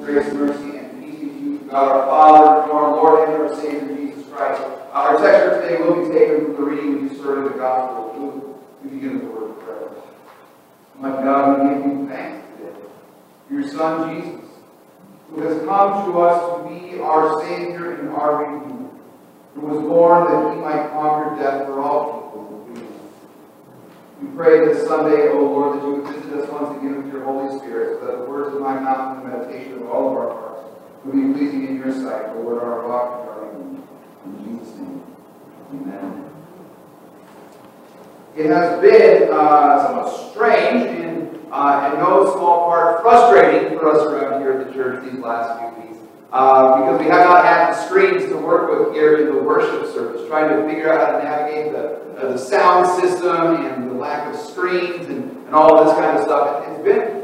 grace, mercy, and peace be to you, God our Father, and our Lord and our Savior, Jesus Christ. Our text for today will be taken from the reading we started the Gospel of Luke. We begin the word of prayer. My God, we give you thanks today your Son, Jesus, who has come to us to be our Savior and our Redeemer, who was born that he might conquer death for all people we pray this Sunday, O Lord, that you would visit us once again with your Holy Spirit, so that the words of my mouth and the meditation of all of our hearts would be pleasing in your sight, O Lord, our rock and our redeemer. In Jesus' name, amen. It has been uh, somewhat strange and uh, in no small part frustrating for us around here at the church these last few weeks. Uh, because we have not had the screens to work with here in the worship service, trying to figure out how to navigate the, uh, the sound system and the lack of screens and, and all this kind of stuff. It, has been,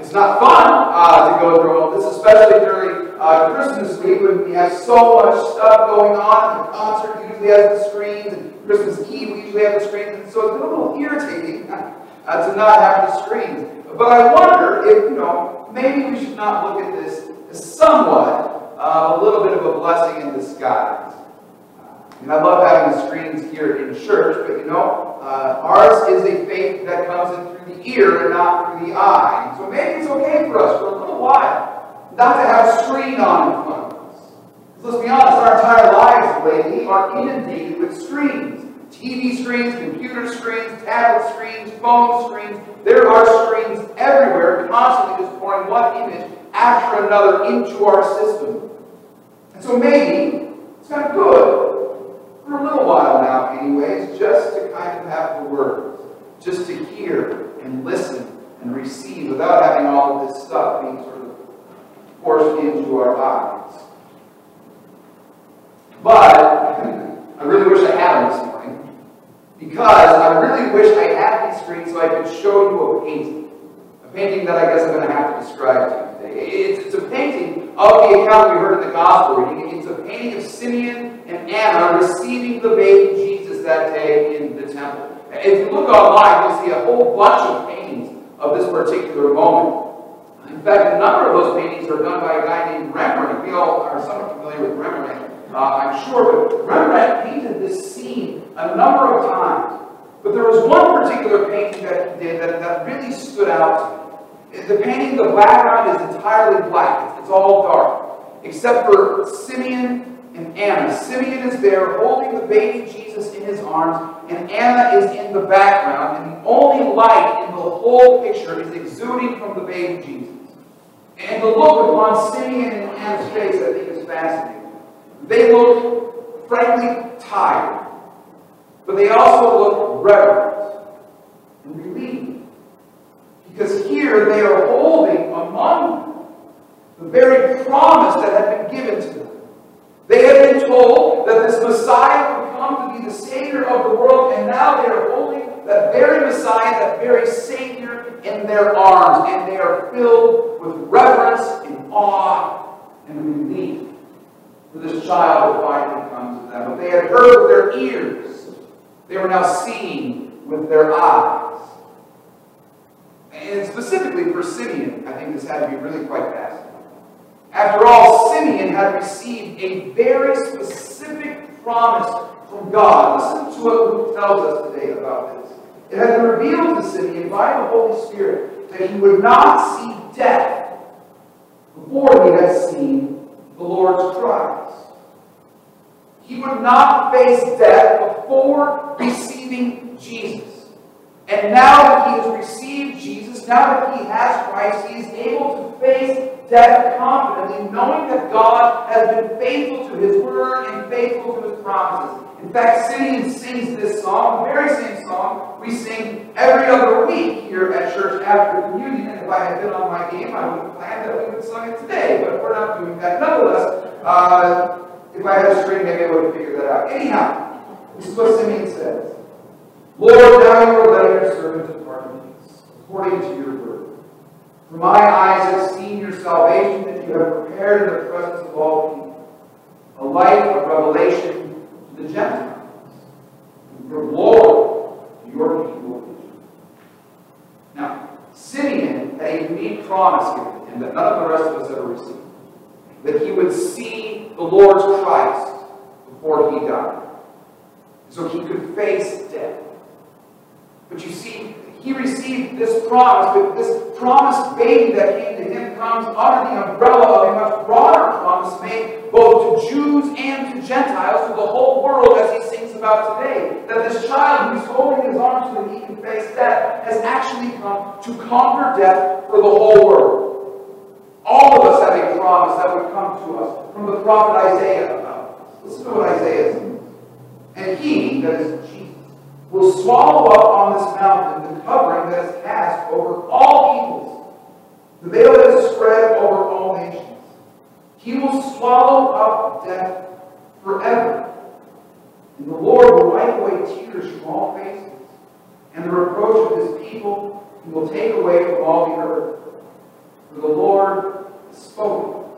it's not fun uh, to go through all this, especially during uh, Christmas week when we have so much stuff going on. The concert usually has the screens, and Christmas Eve we usually have the screens, and so it's been a little irritating to not have the screens. But I wonder if, you know, maybe we should not look at this as somewhat uh, a little bit of a blessing in disguise. And I love having the screens here in church, but you know, uh, ours is a faith that comes in through the ear and not through the eye. So maybe it's okay for us for a little while not to have a screen on in front of us. Let's be honest, our entire lives lately are inundated with screens. TV screens, computer screens, tablet screens, phone screens. There are screens everywhere, constantly just pouring one image after another into our system. And so maybe it's of good, for a little while now anyways, just to kind of have the words, just to hear and listen and receive without having all of this stuff being sort of forced into our eyes. But I really wish I had them this morning because I really wish I had these screens so I could show you a painting. A painting that I guess I'm going to have to describe to you. It's, it's, a painting of the account we heard in the gospel reading. It's a painting of Simeon and Anna receiving the baby Jesus that day in the temple. If you look online, you'll see a whole bunch of paintings of this particular moment. In fact, a number of those paintings are done by a guy named Rembrandt. We all are somewhat familiar with Rembrandt, uh, I'm sure, but Rembrandt painted this scene a number of times. But there was one particular painting that he did that, that really stood out to me. The painting, the background is entirely black. It's all dark. Except for Simeon and Anna. Simeon is there holding the baby Jesus in his arms, and Anna is in the background, and the only light in the whole picture is exuding from the baby Jesus. And the look upon Simeon and Anna's face, I think, is fascinating. They look, frankly, tired. But they also look reverent and relieved. Because here they are holding among the very promise that had been given to them. They had been told that this Messiah would come to be the Savior of the world, and now they are holding that very Messiah, that very Savior in their arms, and they are filled with reverence and awe and relief for this child that finally comes to them. But they had heard with their ears, they were now seeing with their eyes. And specifically for Simeon, I think this had to be really quite fascinating. After all, Simeon had received a very specific promise from God. Listen to what Luke tells us today about this. It had been revealed to Simeon by the Holy Spirit that he would not see death before he had seen the Lord's Christ. He would not face death before receiving Jesus. And now that he has received Jesus, now that he has Christ, he is able to face death confidently, knowing that God has been faithful to his word and faithful to his promises. In fact, Simeon sings this song, the very same song we sing every other week here at church after communion. And if I had been on my game, I would have planned that we would sung it today, but we're not doing that. Nonetheless, uh, if I had a string, maybe I would have figured that out. Anyhow, this is what Simeon says. Lord, now you are letting your servant according to your word. For my eyes have seen your salvation that you have prepared in the presence of all people, a light of revelation to the Gentiles, and for glory to your people Now, Simeon had a unique promise given him that none of the the rest of us ever received. That he would see the Lord's Christ before he died. So he could face death. But you see, he received this promise, but this promised baby that came to him comes under the umbrella of a much broader promise made both to Jews and to Gentiles, to the whole world, as he sings about today. That this child who's holding his arms so that he can face death has actually come to conquer death for the whole world. All of us have a promise that would come to us from the prophet Isaiah. Listen to what Isaiah says. And he, that is Jesus, will swallow up on this mountain the covering that is cast over all peoples, the veil that is spread over all nations. He will swallow up death forever. And the Lord will wipe away tears from all faces, and the reproach of his people he will take away from all the earth. For the Lord has spoken.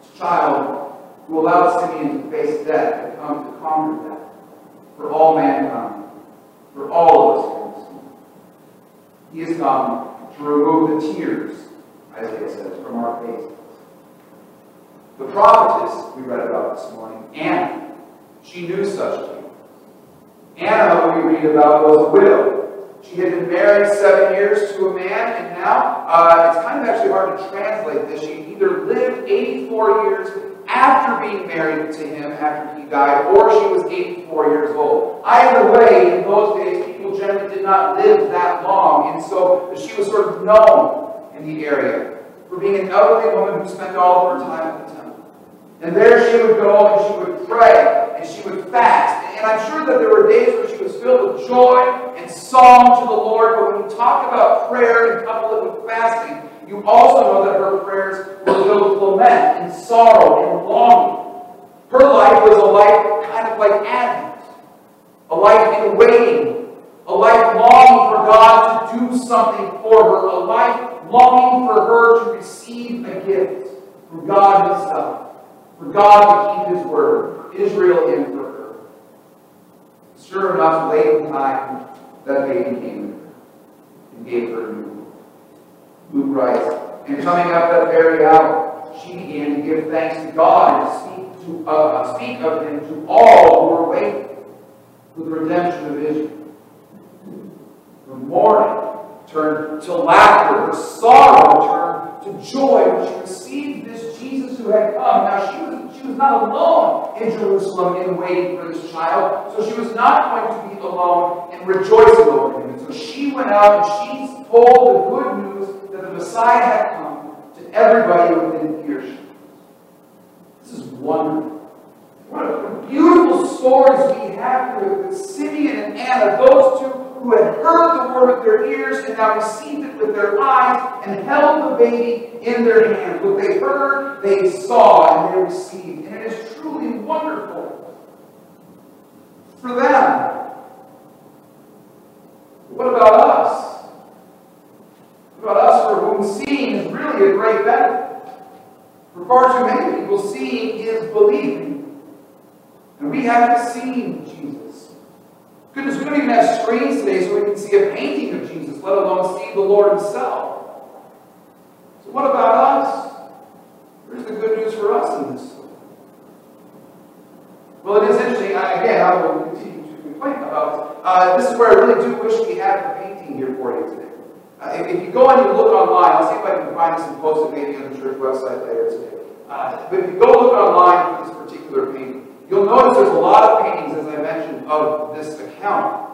This child who allowed Simeon to face death had come to conquer death for all mankind, for all of us He has come to remove the tears, Isaiah says, from our faces. The prophetess we read about this morning, Anna, she knew such things. Anna, we read about, was a widow. She had been married seven years to a man, and now uh, it's kind of actually hard to translate this. She either lived 84 years after being married to him after he died, or she was 84 years old. Either way, in those days, people generally did not live that long, and so she was sort of known in the area for being an elderly woman who spent all of her time at the temple. And there she would go and she would pray and she would fast. And I'm sure that there were days where she was filled with joy and song to the Lord, but when we talk about prayer and couple it with fasting, you also know that her prayers were filled with lament and sorrow and longing. Her life was a life kind of like Advent, a life in waiting, a life longing for God to do something for her, a life longing for her to receive a gift from God Himself, for God to keep His word, for Israel in for her. Sure enough, late in time, that baby came and gave her a new Luke writes, and coming up that very hour, she began to give thanks to God and speak, to, uh, speak of him to all who were waiting for the redemption of Israel. Her mourning turned to laughter, her sorrow turned to joy when she received this Jesus who had come. Now she was, she was not alone in Jerusalem in waiting for this child, so she was not going to be alone in rejoicing over him. And so she went out and she told the good news the Messiah had come to everybody within earshot. This is wonderful. What a beautiful stories we have here with Simeon and Anna, those two who had heard the word with their ears and now received it with their eyes and held the baby in their hands. What they heard, they saw, and they received. And it is truly wonderful for them. What about us? But us for whom seeing is really a great benefit. For far too many people, seeing is believing. And we haven't seen Jesus. Goodness, we don't even have screens today so we can see a painting of Jesus, let alone see the Lord Himself. So what about us? Where's the good news for us in this? Well, it is interesting. I, again, I will continue to complain about. Uh, this is where I really do wish we had the painting here for you today. Uh, if, if, you go and you look online, I'll see if I can find this and post it maybe on the church website later today. Uh, but if you go look online for this particular painting, you'll notice there's a lot of paintings, as I mentioned, of this account.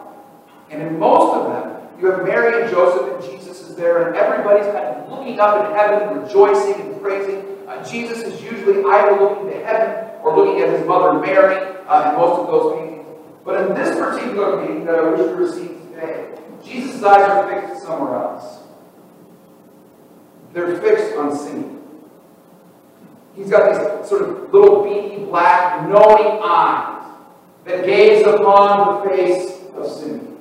And in most of them, you have Mary and Joseph, and Jesus is there, and everybody's kind of looking up in heaven, rejoicing and praising. Uh, Jesus is usually either looking to heaven or looking at his mother Mary uh, in most of those paintings. But in this particular painting that I wish to receive today, Jesus' eyes are fixed somewhere else. They're fixed on Simeon. He's got these sort of little beady black, knowing eyes that gaze upon the face of Simeon.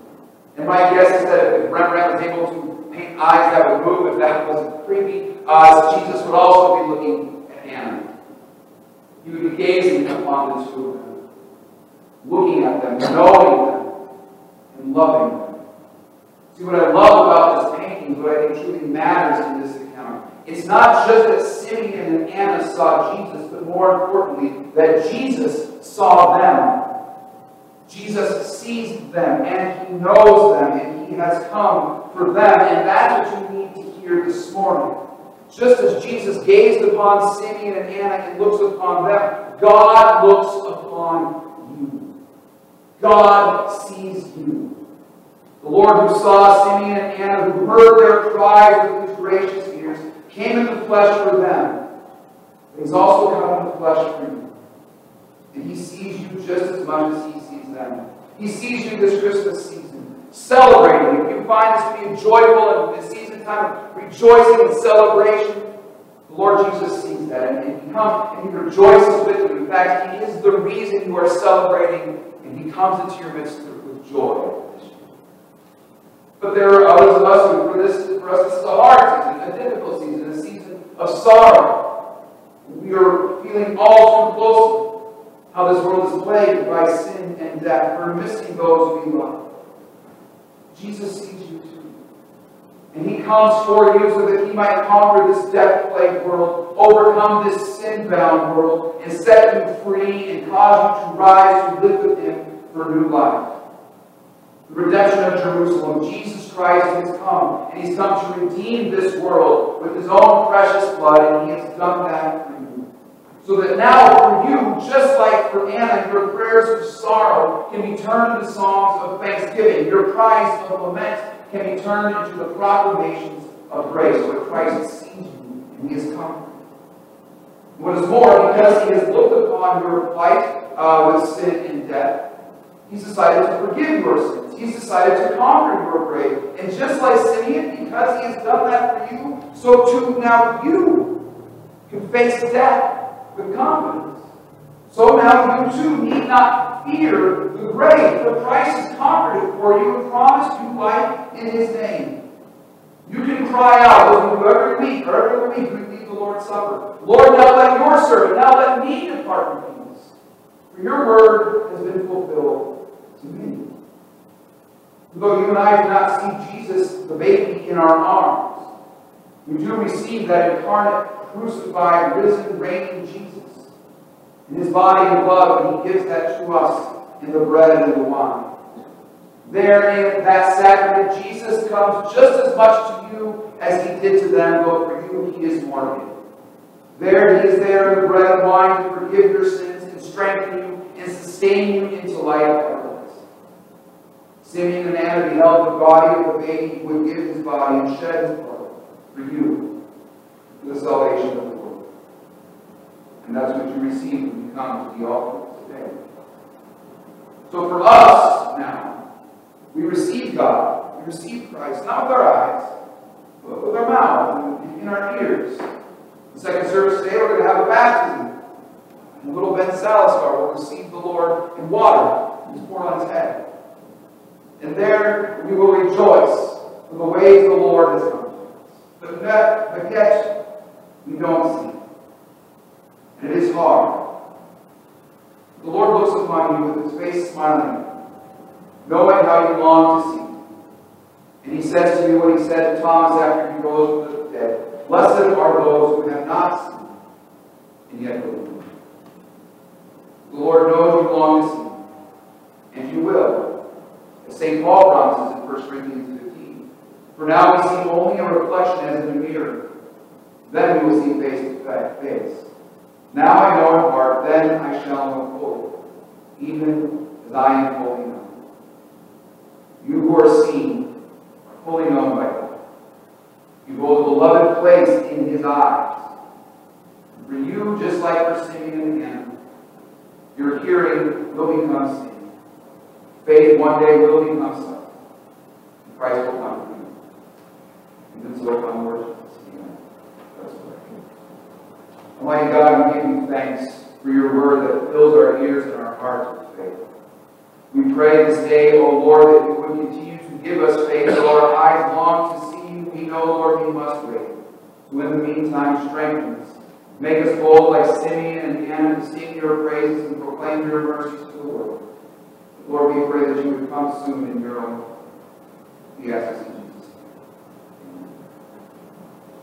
And my guess is that if Rembrandt was able to paint eyes that would move, if that wasn't creepy, uh, Jesus would also be looking at Anna. He would be gazing upon the two them, looking at them, knowing them, and loving them. See, what I love about this painting, what I think truly matters in this account, It's not just that Simeon and Anna saw Jesus, but more importantly, that Jesus saw them. Jesus sees them and he knows them and he has come for them. And that's what you need to hear this morning. Just as Jesus gazed upon Simeon and Anna and looks upon them, God looks upon you. God sees you. The Lord who saw Simeon and Anna, who heard their cries with his gracious ears, came in the flesh for them. But he's also come in the flesh for you. And he sees you just as much as he sees them. He sees you this Christmas season, celebrating. If you find this to be a joyful and a season time of rejoicing and celebration, the Lord Jesus sees that. And he comes and he rejoices with you. In fact, he is the reason you are celebrating, and he comes into your midst with joy. But there are others of us who, for this, for us, this is a hard season, a difficult season, a season of sorrow. We are feeling all too close how this world is plagued by sin and death. We're missing those we love. Jesus sees you too. And he comes for you so that he might conquer this death-plagued world, overcome this sin-bound world, and set you free and cause you to rise to live with him for new life the redemption of Jerusalem. Jesus Christ has come, and he's come to redeem this world with his own precious blood, and he has done that for you. So that now for you, just like for Anna, your prayers of sorrow can be turned into songs of thanksgiving. Your cries of lament can be turned into the proclamations of grace, where Christ sees you and he has come. What is more, because he has looked upon your plight uh, with sin and death, He's decided to forgive your sins. He's decided to conquer your grave. And just like Simeon, because he has done that for you, so too now you can face death with confidence. So now you too need not fear the grave, for Christ has conquered it for you and promised you life in his name. You can cry out, as we do every week, or every week we leave the Lord's Supper. Lord, now let your servant, now let me depart in peace. For your word has been fulfilled to me. Though you and I do not see Jesus, the baby, in our arms, we do receive that incarnate, crucified, risen, reigning Jesus in his body and blood, he gives that to us in the bread and the wine. There in that sacrament, Jesus comes just as much to you as he did to them, though for you he is mortal. There he is there in the bread and wine to forgive your sins and strengthen you and sustain you into life Simeon and Anna beheld the body of the baby who would give his body and shed his blood for you, for the salvation of the world. And that's what you receive when you come to the altar today. So for us now, we receive God, we receive Christ, not with our eyes, but with our mouth and in our ears. The second service today, we're going to have a baptism. And little Ben Salazar will receive the Lord in water. He's poured on his head. And there we will rejoice for the ways the Lord has done. But, that, but yet, we don't see. And it is hard. The Lord looks upon you with his face smiling, knowing how you long to see. And he says to you what he said to Thomas after he rose from the dead. Blessed are those who have not seen and yet believe. The Lord knows you long to see, and you will St. Paul promises in 1 Corinthians 15. For now we see only a reflection as in a mirror. Then we will see face to face. Now I know in part, then I shall know fully, even as I am fully known. You who are seen are fully known by God. You hold a beloved place in his eyes. For you, just like for Simeon and your hearing will become seeing. Faith one day will become sight. And Christ will come for you. And this will come worship us Almighty God, we give you thanks for your word that fills our ears and our hearts with faith. We pray this day, O Lord, that you would continue to give us faith, though our eyes long to see you. We know, Lord, we must wait. So in the meantime, strengthen us. Make us bold like Simeon and Anna to sing your praises and proclaim your mercies to the world. Lord, we pray that you would come soon in your own. We ask